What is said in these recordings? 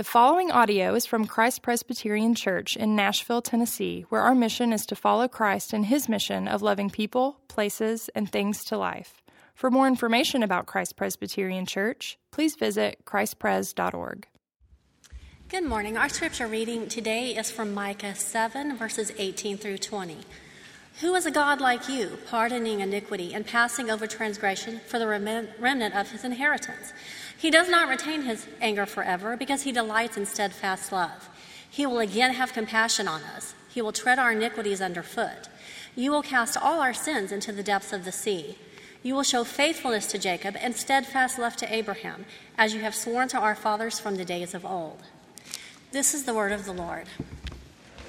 The following audio is from Christ Presbyterian Church in Nashville, Tennessee, where our mission is to follow Christ in his mission of loving people, places, and things to life. For more information about Christ Presbyterian Church, please visit christpres.org. Good morning. Our scripture reading today is from Micah 7, verses 18 through 20. Who is a God like you, pardoning iniquity and passing over transgression for the remnant of his inheritance? He does not retain his anger forever because he delights in steadfast love. He will again have compassion on us. He will tread our iniquities underfoot. You will cast all our sins into the depths of the sea. You will show faithfulness to Jacob and steadfast love to Abraham, as you have sworn to our fathers from the days of old. This is the word of the Lord.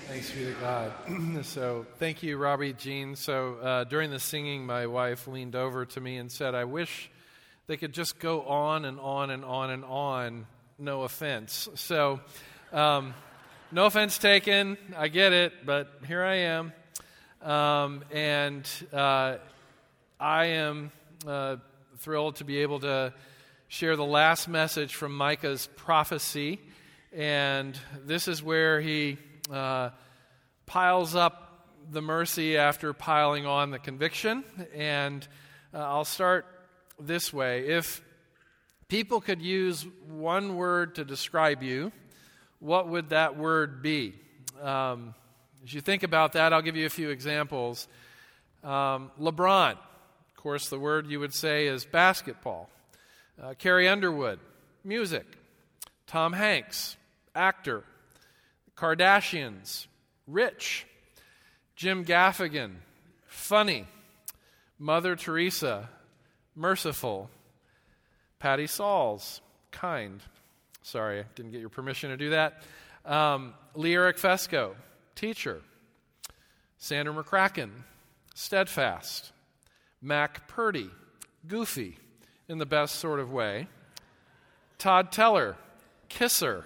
Thanks be to God. so, thank you, Robbie Jean. So, uh, during the singing, my wife leaned over to me and said, I wish they could just go on and on and on and on, no offense. So, um, no offense taken, I get it, but here I am. Um, and uh, I am uh, thrilled to be able to share the last message from Micah's prophecy. And this is where he uh, piles up the mercy after piling on the conviction. And uh, I'll start this way If people could use one word to describe you, what would that word be? Um, as you think about that, I'll give you a few examples. Um, LeBron, of course, the word you would say is basketball. Uh, Carrie Underwood, music. Tom Hanks, actor. Kardashians, rich. Jim Gaffigan, funny. Mother Teresa, merciful. Patty Sauls, kind. Sorry, I didn't get your permission to do that. Um, Lee Eric Fesco, teacher. Sandra McCracken, steadfast. Mac Purdy, goofy in the best sort of way. Todd Teller, kisser,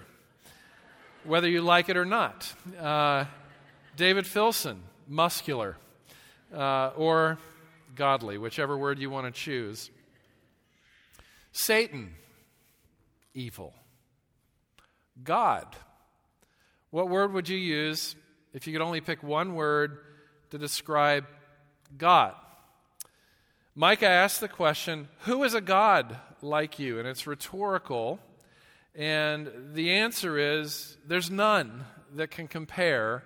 whether you like it or not. Uh, David Filson, muscular. Uh, or godly, whichever word you want to choose. Satan, evil. God, what word would you use if you could only pick one word to describe God? Micah asked the question, Who is a God like you? And it's rhetorical. And the answer is, There's none that can compare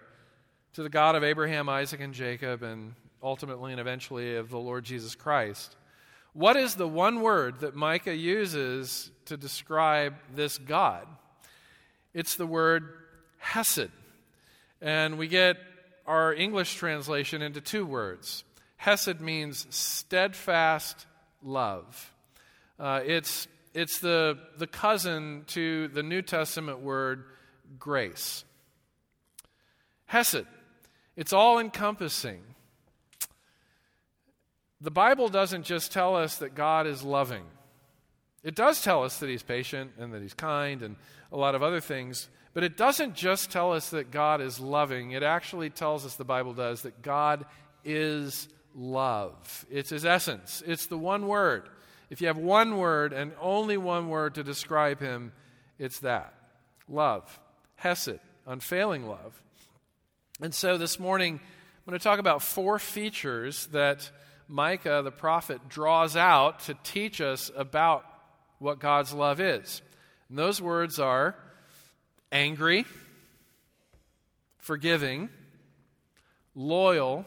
to the God of Abraham, Isaac, and Jacob, and ultimately and eventually of the Lord Jesus Christ. What is the one word that Micah uses to describe this God? It's the word Hesed. And we get our English translation into two words. Hesed means steadfast love. Uh, it's it's the, the cousin to the New Testament word grace. Hesed. It's all encompassing. The Bible doesn't just tell us that God is loving. It does tell us that He's patient and that He's kind and a lot of other things, but it doesn't just tell us that God is loving. It actually tells us, the Bible does, that God is love. It's His essence, it's the one word. If you have one word and only one word to describe Him, it's that love, Hesed, unfailing love. And so this morning, I'm going to talk about four features that Micah the prophet draws out to teach us about what God's love is. And those words are angry, forgiving, loyal,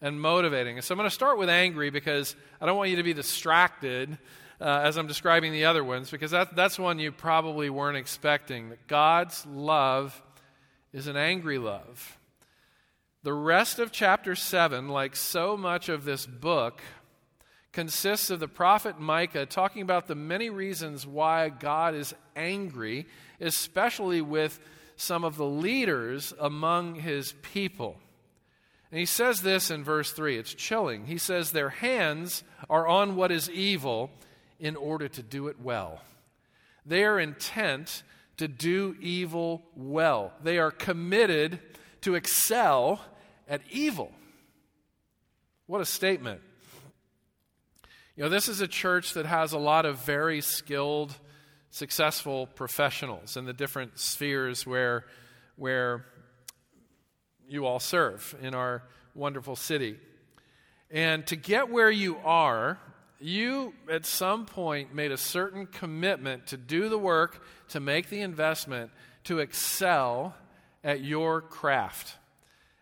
and motivating. So I'm going to start with angry because I don't want you to be distracted uh, as I'm describing the other ones because that, that's one you probably weren't expecting. That God's love is an angry love. The rest of chapter 7, like so much of this book, consists of the prophet Micah talking about the many reasons why God is angry, especially with some of the leaders among his people. And he says this in verse 3. It's chilling. He says, Their hands are on what is evil in order to do it well. They are intent to do evil well. They are committed to excel at evil. What a statement. You know, this is a church that has a lot of very skilled successful professionals in the different spheres where, where you all serve in our wonderful city. And to get where you are, you at some point made a certain commitment to do the work, to make the investment, to excel at your craft.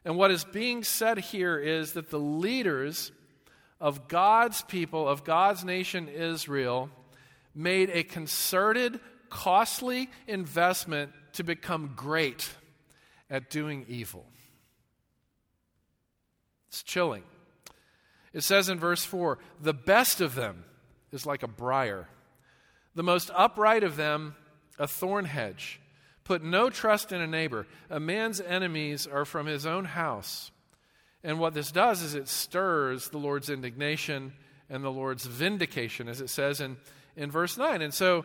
And what is being said here is that the leaders of God's people, of God's nation Israel, made a concerted, costly investment to become great at doing evil. It's chilling. It says in verse 4 the best of them is like a briar, the most upright of them a thorn hedge. Put no trust in a neighbor. A man's enemies are from his own house. And what this does is it stirs the Lord's indignation and the Lord's vindication, as it says in, in verse 9. And so,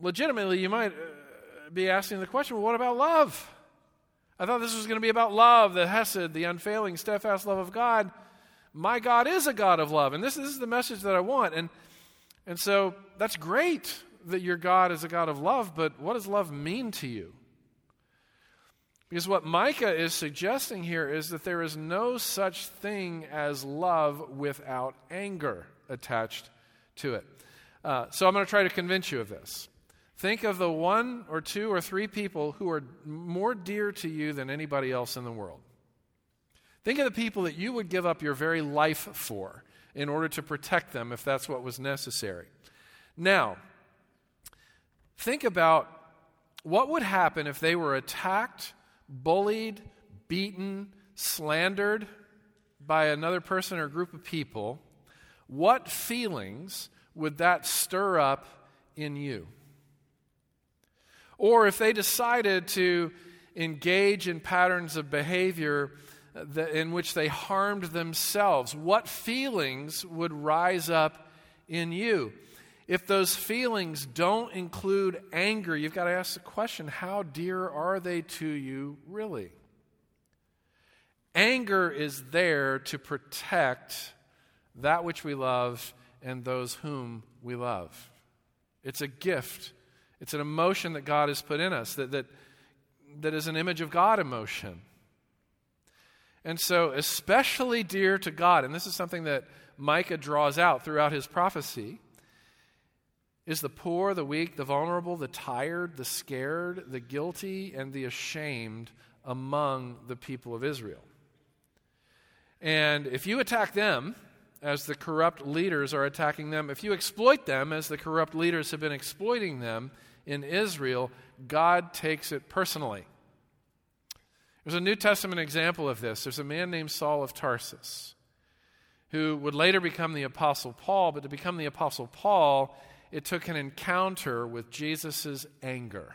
legitimately, you might uh, be asking the question well, what about love? I thought this was going to be about love, the Hesed, the unfailing, steadfast love of God. My God is a God of love. And this, this is the message that I want. And, and so that's great that your God is a God of love, but what does love mean to you? Because what Micah is suggesting here is that there is no such thing as love without anger attached to it. Uh, so I'm going to try to convince you of this. Think of the one or two or three people who are more dear to you than anybody else in the world. Think of the people that you would give up your very life for in order to protect them if that's what was necessary. Now, think about what would happen if they were attacked, bullied, beaten, slandered by another person or group of people. What feelings would that stir up in you? Or if they decided to engage in patterns of behavior in which they harmed themselves, what feelings would rise up in you? If those feelings don't include anger, you've got to ask the question how dear are they to you really? Anger is there to protect that which we love and those whom we love. It's a gift, it's an emotion that God has put in us that, that, that is an image of God emotion. And so, especially dear to God, and this is something that Micah draws out throughout his prophecy, is the poor, the weak, the vulnerable, the tired, the scared, the guilty, and the ashamed among the people of Israel. And if you attack them, as the corrupt leaders are attacking them, if you exploit them as the corrupt leaders have been exploiting them in Israel, God takes it personally. There's a New Testament example of this. There's a man named Saul of Tarsus who would later become the Apostle Paul, but to become the Apostle Paul, it took an encounter with Jesus' anger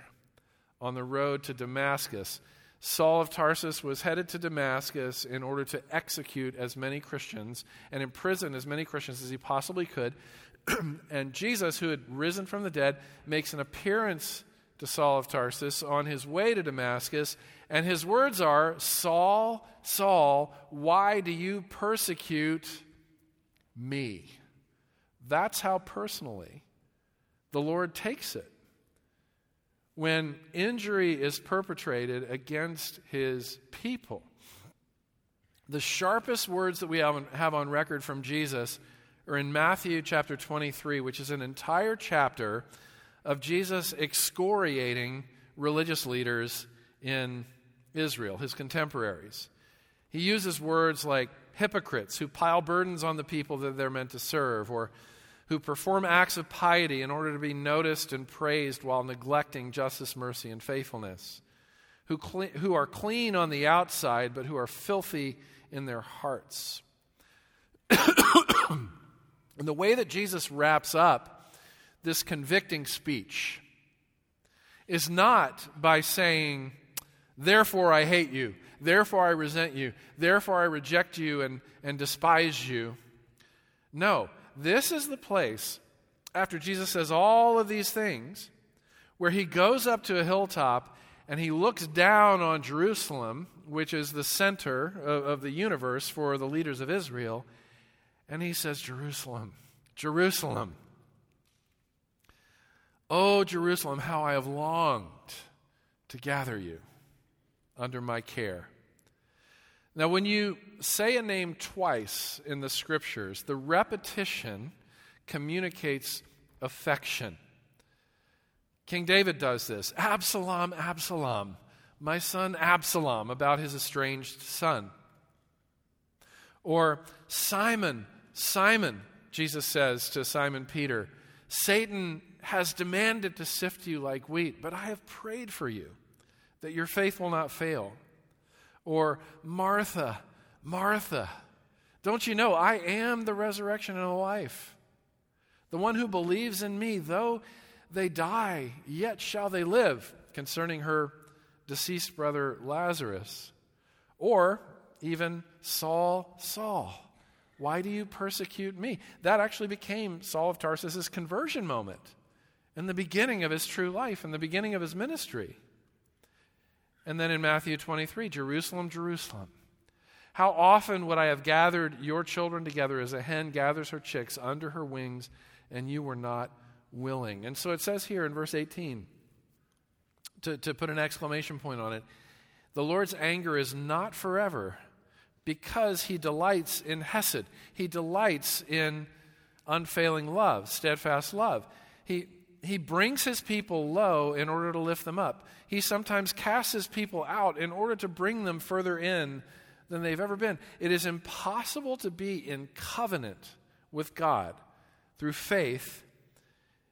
on the road to Damascus. Saul of Tarsus was headed to Damascus in order to execute as many Christians and imprison as many Christians as he possibly could. and Jesus, who had risen from the dead, makes an appearance to Saul of Tarsus on his way to Damascus and his words are Saul, Saul, why do you persecute me? That's how personally the Lord takes it. When injury is perpetrated against his people, the sharpest words that we have on record from Jesus are in Matthew chapter 23, which is an entire chapter of Jesus excoriating religious leaders in Israel, his contemporaries. He uses words like hypocrites who pile burdens on the people that they're meant to serve, or who perform acts of piety in order to be noticed and praised while neglecting justice, mercy, and faithfulness, who, who are clean on the outside but who are filthy in their hearts. and the way that Jesus wraps up this convicting speech is not by saying, Therefore, I hate you. Therefore, I resent you. Therefore, I reject you and, and despise you. No, this is the place, after Jesus says all of these things, where he goes up to a hilltop and he looks down on Jerusalem, which is the center of, of the universe for the leaders of Israel, and he says, Jerusalem, Jerusalem. Oh, Jerusalem, how I have longed to gather you under my care. Now, when you say a name twice in the scriptures, the repetition communicates affection. King David does this Absalom, Absalom, my son Absalom, about his estranged son. Or Simon, Simon, Jesus says to Simon Peter, Satan has demanded to sift you like wheat, but I have prayed for you that your faith will not fail. Or Martha, Martha, don't you know I am the resurrection and the life? The one who believes in me, though they die, yet shall they live, concerning her deceased brother Lazarus. Or even Saul, Saul, why do you persecute me? That actually became Saul of Tarsus's conversion moment in the beginning of his true life, in the beginning of his ministry. And then in Matthew 23, Jerusalem, Jerusalem. How often would I have gathered your children together as a hen gathers her chicks under her wings, and you were not willing? And so it says here in verse 18, to, to put an exclamation point on it, the Lord's anger is not forever because he delights in Hesed. He delights in unfailing love, steadfast love. He, he brings his people low in order to lift them up. He sometimes casts his people out in order to bring them further in than they've ever been. It is impossible to be in covenant with God through faith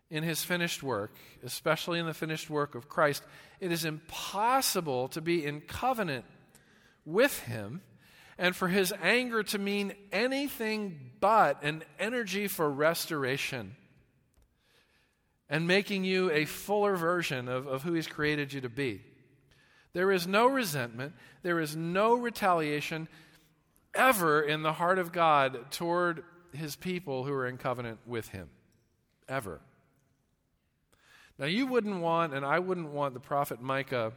in his finished work, especially in the finished work of Christ. It is impossible to be in covenant with him and for his anger to mean anything but an energy for restoration and making you a fuller version of, of who He's created you to be. There is no resentment, there is no retaliation ever in the heart of God toward His people who are in covenant with Him. Ever. Now, you wouldn't want, and I wouldn't want the prophet Micah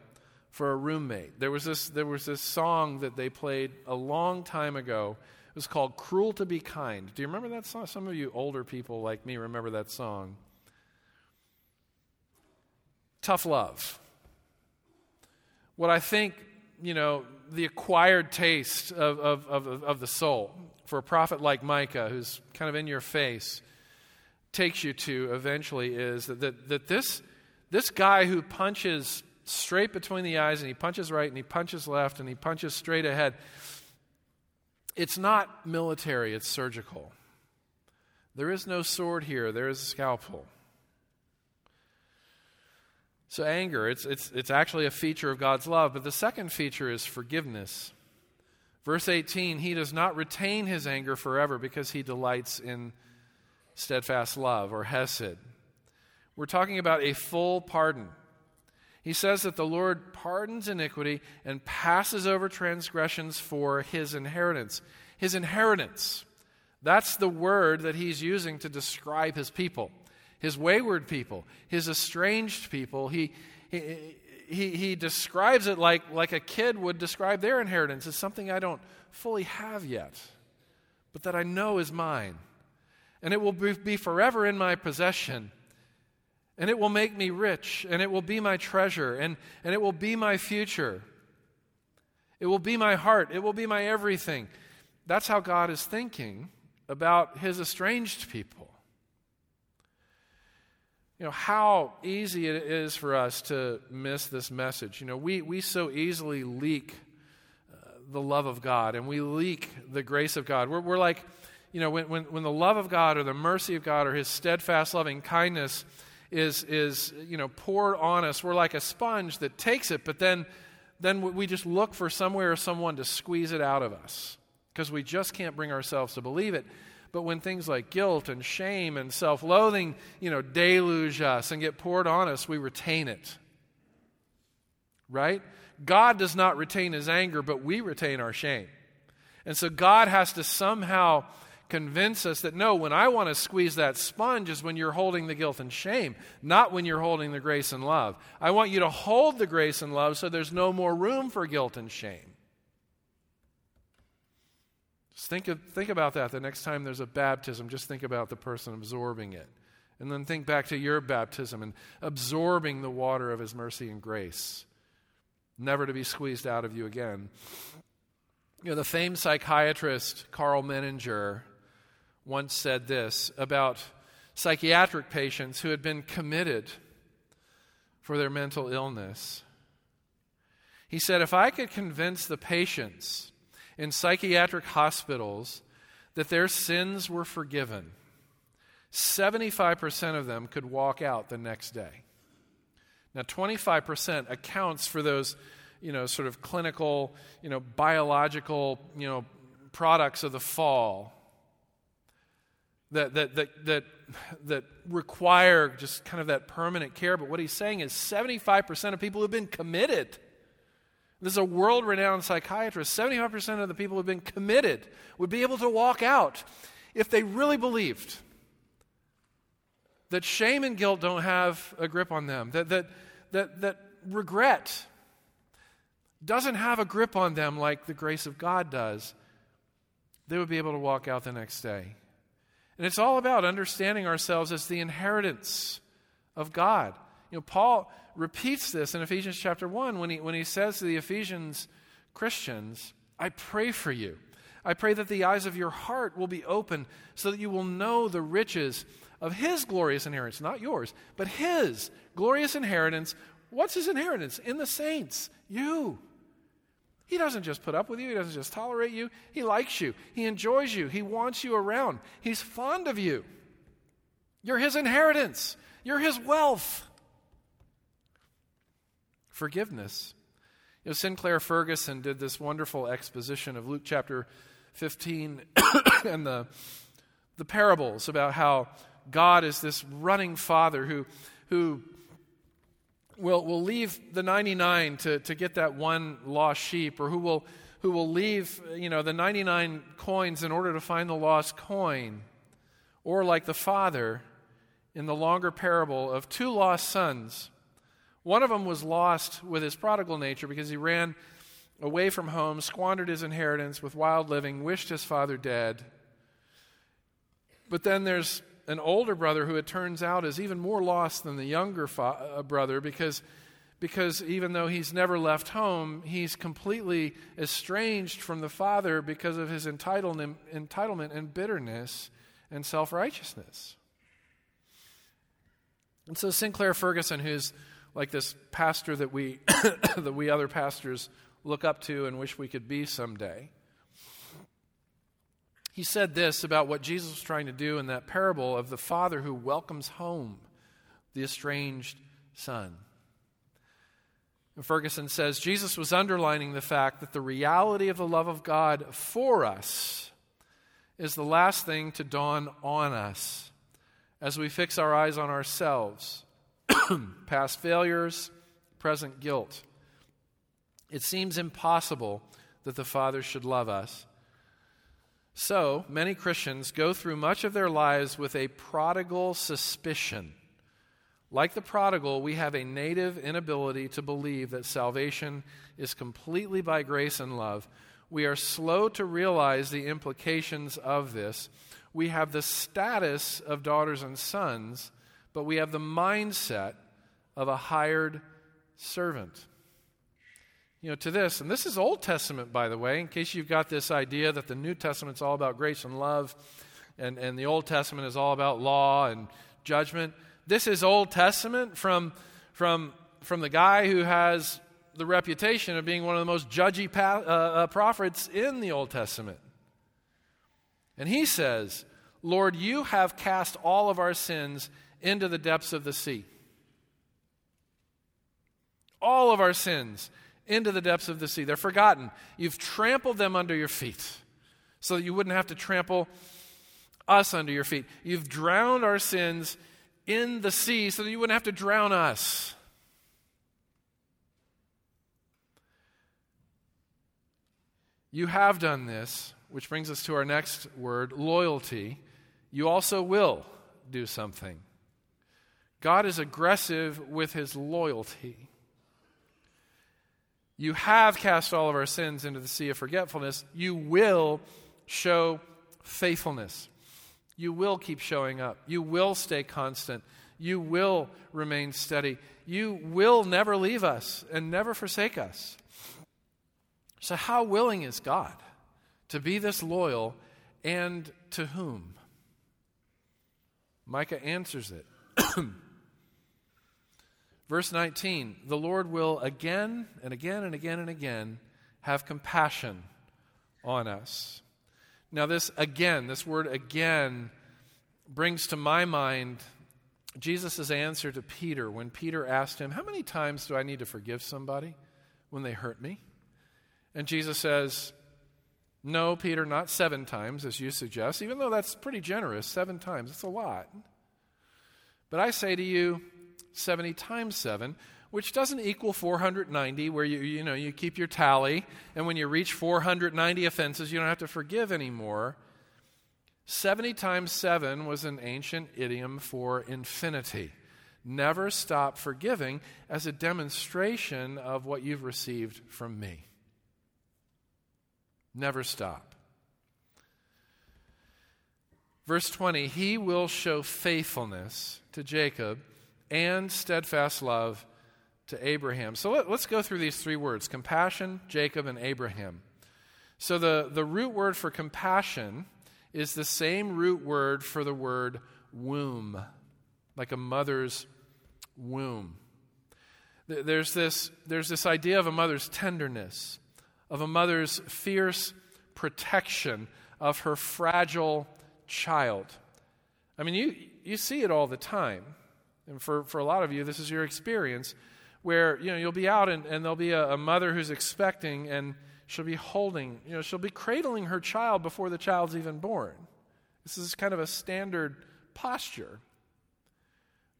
for a roommate. There was this, there was this song that they played a long time ago. It was called Cruel to Be Kind. Do you remember that song? Some of you older people like me remember that song tough love. What I think, you know, the acquired taste of, of, of, of the soul for a prophet like Micah, who's kind of in your face, takes you to eventually is that, that, that this, this guy who punches straight between the eyes and he punches right and he punches left and he punches straight ahead, it's not military, it's surgical. There is no sword here, there is a scalpel. So, anger, it's, it's, it's actually a feature of God's love. But the second feature is forgiveness. Verse 18, he does not retain his anger forever because he delights in steadfast love or hesed. We're talking about a full pardon. He says that the Lord pardons iniquity and passes over transgressions for his inheritance. His inheritance. That's the word that he's using to describe his people his wayward people, his estranged people. He, he, he, describes it like, like a kid would describe their inheritance as something I don't fully have yet, but that I know is mine. And it will be, be forever in my possession. And it will make me rich, and it will be my treasure, and, and it will be my future. It will be my heart, it will be my everything. That's how God is thinking about his estranged people you know, how easy it is for us to miss this message. You know, we, we so easily leak uh, the love of God and we leak the grace of God. We're, we're like, you know, when, when, when the love of God or the mercy of God or his steadfast loving kindness is, is, you know, poured on us, we're like a sponge that takes it, but then, then we just look for somewhere or someone to squeeze it out of us because we just can't bring ourselves to believe it. But when things like guilt and shame and self loathing, you know, deluge us and get poured on us, we retain it. Right? God does not retain his anger, but we retain our shame. And so God has to somehow convince us that no, when I want to squeeze that sponge is when you're holding the guilt and shame, not when you're holding the grace and love. I want you to hold the grace and love so there's no more room for guilt and shame. Just think, of, think about that the next time there's a baptism. Just think about the person absorbing it And then think back to your baptism and absorbing the water of His mercy and grace, never to be squeezed out of you again. You know, the famed psychiatrist Karl Menninger once said this about psychiatric patients who had been committed for their mental illness. He said, If I could convince the patients in psychiatric hospitals that their sins were forgiven, 75% of them could walk out the next day. Now, 25% accounts for those, you know, sort of clinical, you know, biological, you know, products of the fall that, that, that, that, that require just kind of that permanent care. But what he's saying is 75% of people who've been committed. This is a world renowned psychiatrist. 75% of the people who've been committed would be able to walk out if they really believed that shame and guilt don't have a grip on them, that, that, that, that regret doesn't have a grip on them like the grace of God does, they would be able to walk out the next day. And it's all about understanding ourselves as the inheritance of God. You know, Paul repeats this in Ephesians chapter 1 when he, when he says to the Ephesians Christians, I pray for you. I pray that the eyes of your heart will be open so that you will know the riches of his glorious inheritance, not yours, but his glorious inheritance. What's his inheritance? In the saints, you. He doesn't just put up with you, he doesn't just tolerate you. He likes you, he enjoys you, he wants you around, he's fond of you. You're his inheritance, you're his wealth. Forgiveness. You know, Sinclair Ferguson did this wonderful exposition of Luke chapter 15 and the, the parables about how God is this running father who, who will, will leave the 99 to, to get that one lost sheep, or who will, who will leave you know, the 99 coins in order to find the lost coin. Or like the father in the longer parable of two lost sons. One of them was lost with his prodigal nature because he ran away from home, squandered his inheritance with wild living, wished his father dead. But then there's an older brother who it turns out is even more lost than the younger fa- uh, brother because, because even though he's never left home, he's completely estranged from the father because of his entitlement, entitlement and bitterness and self righteousness. And so Sinclair Ferguson, who's like this pastor that we, that we other pastors look up to and wish we could be someday, he said this about what Jesus was trying to do in that parable of the father who welcomes home the estranged son. And Ferguson says Jesus was underlining the fact that the reality of the love of God for us is the last thing to dawn on us as we fix our eyes on ourselves, past failures, present guilt. It seems impossible that the Father should love us so, many Christians go through much of their lives with a prodigal suspicion. Like the prodigal, we have a native inability to believe that salvation is completely by grace and love. We are slow to realize the implications of this. We have the status of daughters and sons, but we have the mindset of a hired servant you know, to this. And this is Old Testament, by the way, in case you've got this idea that the New Testament's all about grace and love, and, and the Old Testament is all about law and judgment. This is Old Testament from, from, from the guy who has the reputation of being one of the most judgy pa- uh, uh, prophets in the Old Testament. And he says, Lord, you have cast all of our sins into the depths of the sea. All of our sins into the depths of the sea. They're forgotten. You've trampled them under your feet so that you wouldn't have to trample us under your feet. You've drowned our sins in the sea so that you wouldn't have to drown us. You have done this, which brings us to our next word loyalty. You also will do something. God is aggressive with his loyalty. You have cast all of our sins into the sea of forgetfulness. You will show faithfulness. You will keep showing up. You will stay constant. You will remain steady. You will never leave us and never forsake us. So, how willing is God to be this loyal and to whom? Micah answers it. Verse 19 The Lord will again and again and again and again have compassion on us. Now, this again, this word again, brings to my mind Jesus' answer to Peter when Peter asked him, How many times do I need to forgive somebody when they hurt me? And Jesus says, No, Peter, not seven times, as you suggest, even though that's pretty generous. Seven times, it's a lot. But I say to you, 70 times 7, which doesn't equal 490, where you, you, know, you keep your tally, and when you reach 490 offenses, you don't have to forgive anymore. 70 times 7 was an ancient idiom for infinity. Never stop forgiving as a demonstration of what you've received from me. Never stop. Verse 20 He will show faithfulness to Jacob and steadfast love to Abraham. So let, us go through these three words compassion, Jacob, and Abraham. So the, the root word for compassion is the same root word for the word womb, like a mother's womb. There's this, there's this idea of a mother's tenderness, of a mother's fierce protection of her fragile child. I mean, you, you see it all the time. And for, for a lot of you, this is your experience where, you know, you'll be out and, and there'll be a, a mother who's expecting and she'll be holding, you know, she'll be cradling her child before the child's even born. This is kind of a standard posture.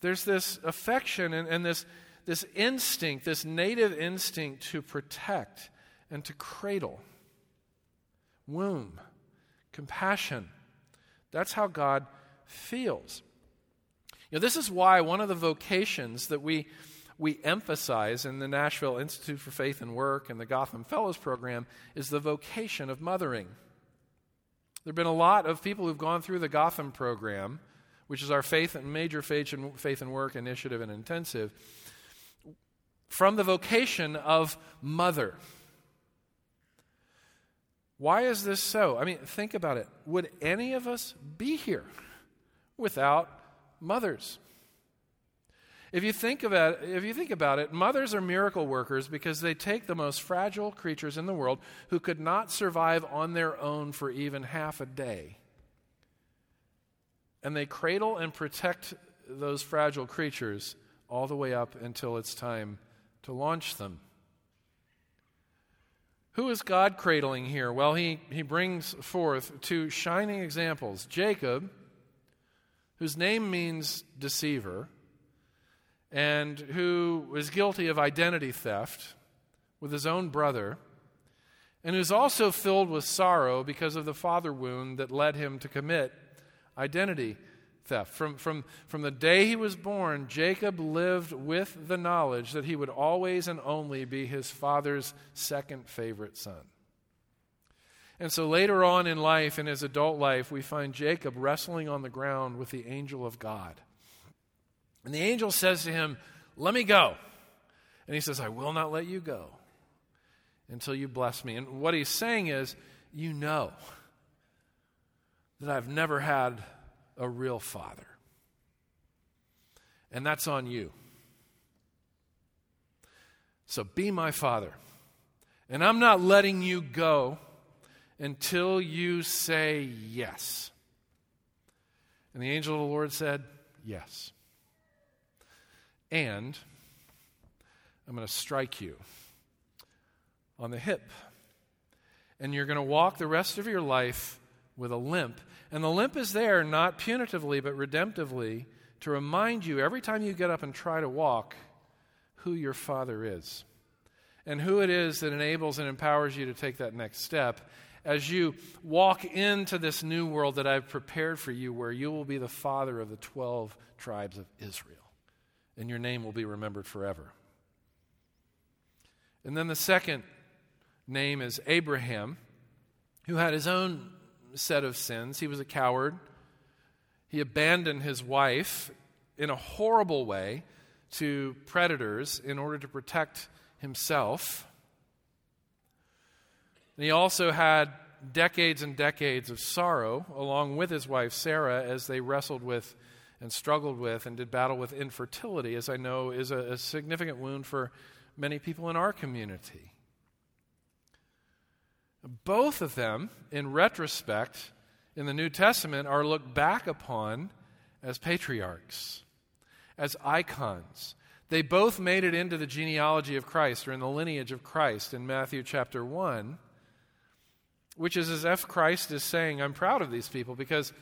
There's this affection and, and this, this instinct, this native instinct to protect and to cradle. Womb, compassion. That's how God feels. You know, this is why one of the vocations that we, we emphasize in the Nashville Institute for Faith and Work and the Gotham Fellows Program is the vocation of mothering. There have been a lot of people who've gone through the Gotham program, which is our faith and major faith and, faith and work initiative and intensive, from the vocation of mother. Why is this so? I mean, think about it. Would any of us be here without mothers. If you think about it, if you think about it, mothers are miracle workers because they take the most fragile creatures in the world who could not survive on their own for even half a day. And they cradle and protect those fragile creatures all the way up until it's time to launch them. Who is God cradling here? Well, he, he brings forth two shining examples Jacob whose name means deceiver, and who was guilty of identity theft with his own brother, and who's also filled with sorrow because of the father wound that led him to commit identity theft. From, from, from the day he was born, Jacob lived with the knowledge that he would always and only be his father's second favorite son. And so later on in life, in his adult life, we find Jacob wrestling on the ground with the angel of God. And the angel says to him, Let me go. And he says, I will not let you go until you bless me. And what he's saying is, You know that I've never had a real father. And that's on you. So be my father. And I'm not letting you go until you say yes. And the angel of the Lord said, Yes. And I'm going to strike you on the hip. And you're going to walk the rest of your life with a limp. And the limp is there not punitively, but redemptively to remind you every time you get up and try to walk who your Father is and who it is that enables and empowers you to take that next step as you walk into this new world that I've prepared for you, where you will be the father of the 12 tribes of Israel, and your name will be remembered forever. And then the second name is Abraham, who had his own set of sins. He was a coward, He abandoned his wife in a horrible way to predators in order to protect himself. And he also had decades and decades of sorrow along with his wife Sarah as they wrestled with and struggled with and did battle with infertility, as I know is a, a significant wound for many people in our community. Both of them, in retrospect, in the New Testament, are looked back upon as patriarchs, as icons. They both made it into the genealogy of Christ or in the lineage of Christ in Matthew chapter 1, which is as if Christ is saying, I'm proud of these people because,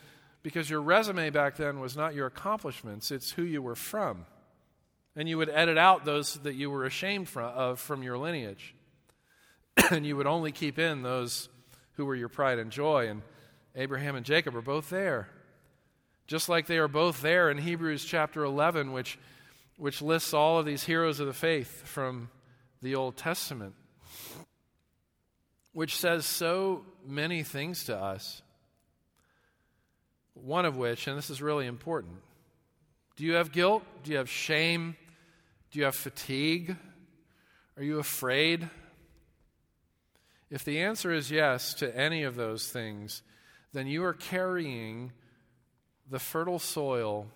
because your resume back then was not your accomplishments, it's who you were from. And you would edit out those that you were ashamed from, of from your lineage. and you would only keep in those who were your pride and joy. And Abraham and Jacob are both there. Just like they are both there in Hebrews chapter 11, which, which lists all of these heroes of the faith from the Old Testament, which says so many things to us. One of which, and this is really important do you have guilt? Do you have shame? Do you have fatigue? Are you afraid? If the answer is yes to any of those things, then you are carrying the fertile soil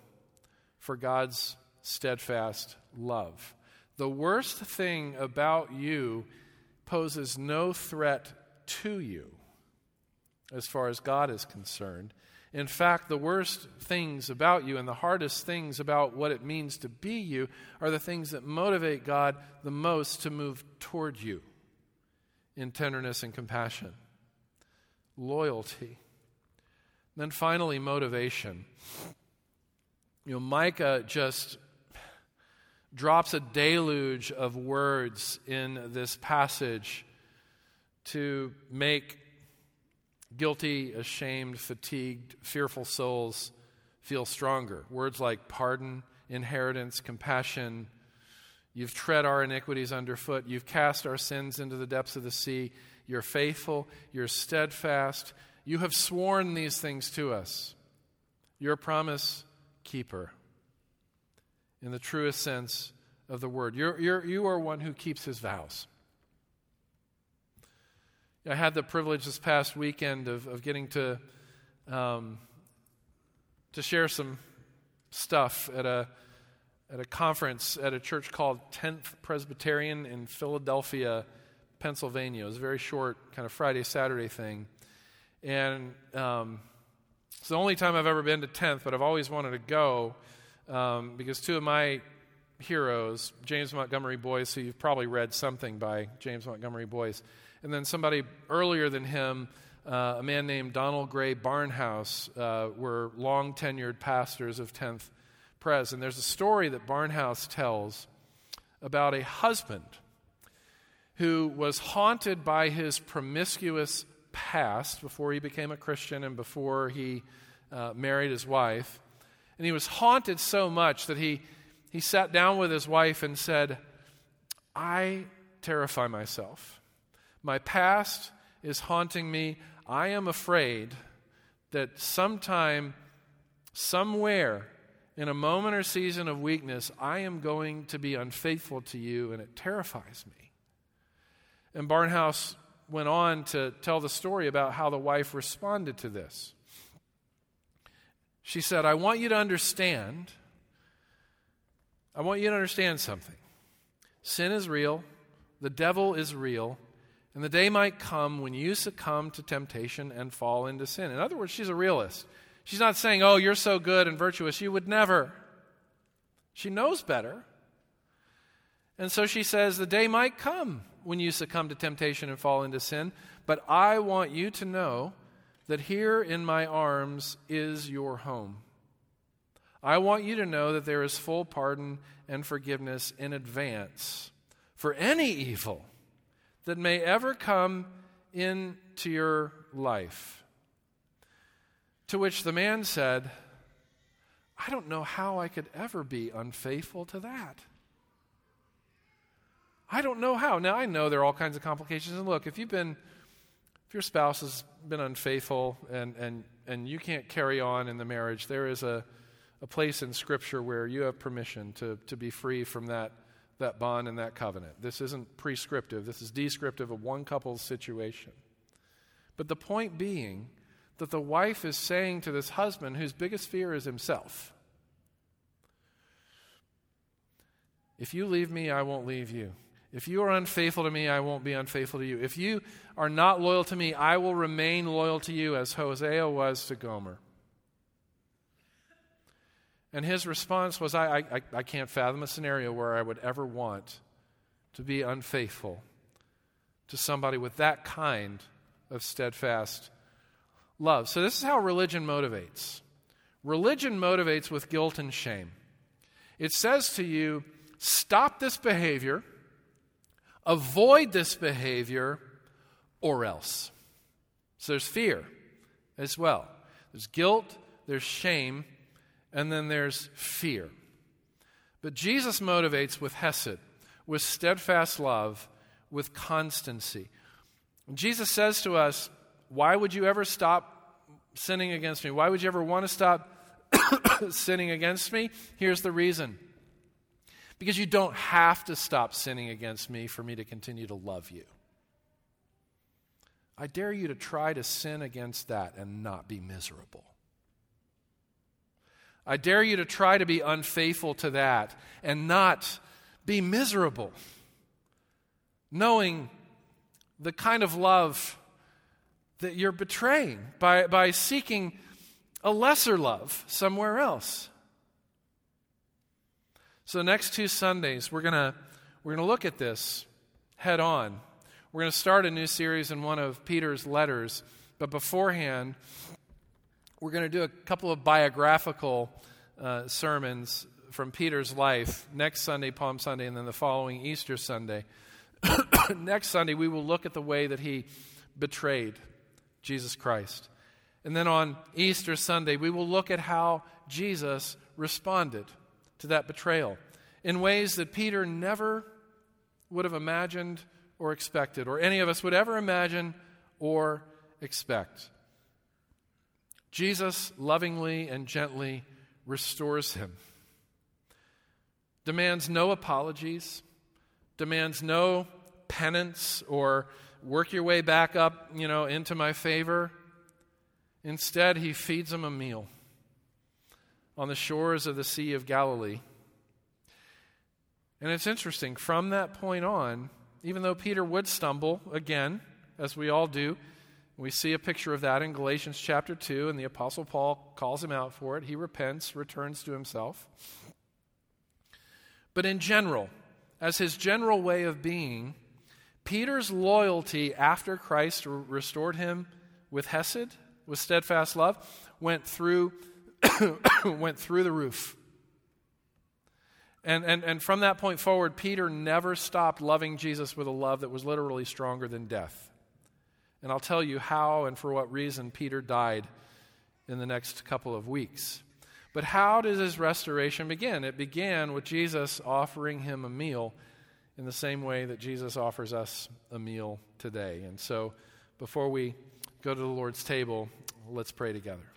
for God's steadfast love. The worst thing about you poses no threat to you as far as God is concerned. In fact, the worst things about you and the hardest things about what it means to be you are the things that motivate God the most to move toward you in tenderness and compassion, loyalty. And Then finally, motivation. You know, Micah just drops a deluge of words in this passage to make guilty, ashamed, fatigued, fearful souls feel stronger. Words like pardon, inheritance, compassion, You've tread our iniquities underfoot. You've cast our sins into the depths of the sea. You're faithful. You're steadfast. You have sworn these things to us. You're a promise keeper in the truest sense of the word. You're, you're, you are one who keeps his vows. I had the privilege this past weekend of, of getting to, um, to share some stuff at a at a conference at a church called 10th Presbyterian in Philadelphia, Pennsylvania. It was a very short, kind of Friday, Saturday thing. And um, it's the only time I've ever been to 10th, but I've always wanted to go um, because two of my heroes, James Montgomery Boice, who you've probably read something by James Montgomery Boice, and then somebody earlier than him, uh, a man named Donald Grey Barnhouse, uh, were long tenured pastors of 10th Pres. And there's a story that Barnhouse tells about a husband who was haunted by his promiscuous past before he became a Christian and before he uh, married his wife. And he was haunted so much that he, he sat down with his wife and said, I terrify myself. My past is haunting me. I am afraid that sometime, somewhere, in a moment or season of weakness, I am going to be unfaithful to you, and it terrifies me. And Barnhouse went on to tell the story about how the wife responded to this. She said, I want you to understand, I want you to understand something. Sin is real, the devil is real, and the day might come when you succumb to temptation and fall into sin. In other words, she's a realist. She's not saying, Oh, you're so good and virtuous. You would never. She knows better. And so she says, The day might come when you succumb to temptation and fall into sin, but I want you to know that here in my arms is your home. I want you to know that there is full pardon and forgiveness in advance for any evil that may ever come into your life. To which the man said, I don't know how I could ever be unfaithful to that. I don't know how. Now, I know there are all kinds of complications. And look, if you've been, your spouse has been unfaithful and, and and you can't carry on in the marriage, there is a, a place in Scripture where you have permission to, to be free from that, that bond and that covenant. This isn't prescriptive, this is descriptive of one couple's situation. But the point being that the wife is saying to this husband, whose biggest fear is himself, If you leave me, I won't leave you. If you are unfaithful to me, I won't be unfaithful to you. If you are not loyal to me, I will remain loyal to you as Hosea was to Gomer. And his response was I, I, I can't fathom a scenario where I would ever want to be unfaithful to somebody with that kind of steadfast love. So, this is how religion motivates religion motivates with guilt and shame. It says to you, stop this behavior, avoid this behavior, or else. So, there's fear as well. There's guilt, there's shame, and then there's fear. But Jesus motivates with hesed, with steadfast love, with constancy. Jesus says to us, Why would you ever stop sinning against me? Why would you ever want to stop sinning against me? Here's the reason because you don't have to stop sinning against me for me to continue to love you. I dare you to try to sin against that and not be miserable. I dare you to try to be unfaithful to that and not be miserable, knowing the kind of love that you're betraying by, by seeking a lesser love somewhere else. So, the next two Sundays, we're going we're going to look at this head on. We're going to start a new series in one of Peter's letters, but beforehand, we're going to do a couple of biographical uh, sermons from Peter's life next Sunday, Palm Sunday, and then the following Easter Sunday. next Sunday, we will look at the way that he betrayed Jesus Christ. And then on Easter Sunday, we will look at how Jesus responded to that betrayal in ways that Peter never would have imagined or expected, or any of us would ever imagine or expect. Jesus lovingly and gently restores him, demands no apologies, demands no penance or work your way back up, you know, into my favor. Instead, he feeds him a meal on the shores of the Sea of Galilee. And it's interesting, from that point on, even though Peter would stumble again, as we all do, we see a picture of that in Galatians chapter 2, and the Apostle Paul calls him out for it. He repents, returns to himself. But in general, as his general way of being, Peter's loyalty after Christ restored him with Hesed, with steadfast love, went through, went through the roof. And, and, and from that point forward, Peter never stopped loving Jesus with a love that was literally stronger than death. And I'll tell you how and for what reason Peter died in the next couple of weeks. But how did his restoration begin? It began with Jesus offering him a meal in the same way that Jesus offers us a meal today. And so before we go to the Lord's table, let's pray together.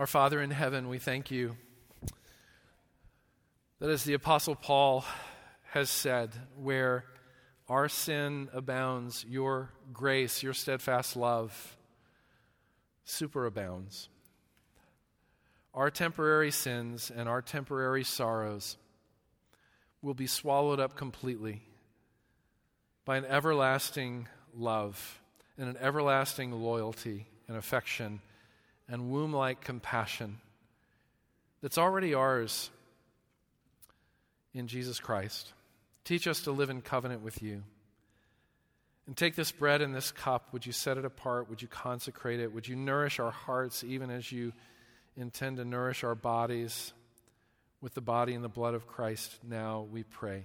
Our Father in heaven, we thank you that as the Apostle Paul has said, where our sin abounds, your grace, your steadfast love superabounds. Our temporary sins and our temporary sorrows will be swallowed up completely by an everlasting love and an everlasting loyalty and affection and womb like compassion that's already ours in Jesus Christ. Teach us to live in covenant with you. And take this bread and this cup. Would you set it apart? Would you consecrate it? Would you nourish our hearts even as you intend to nourish our bodies with the body and the blood of Christ now, we pray.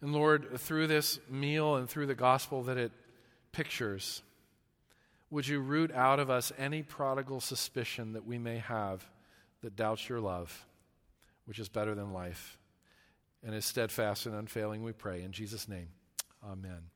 And Lord, through this meal and through the gospel that it pictures, would you root out of us any prodigal suspicion that we may have that doubts your love, which is better than life? and is steadfast and unfailing, we pray. In Jesus' name, amen.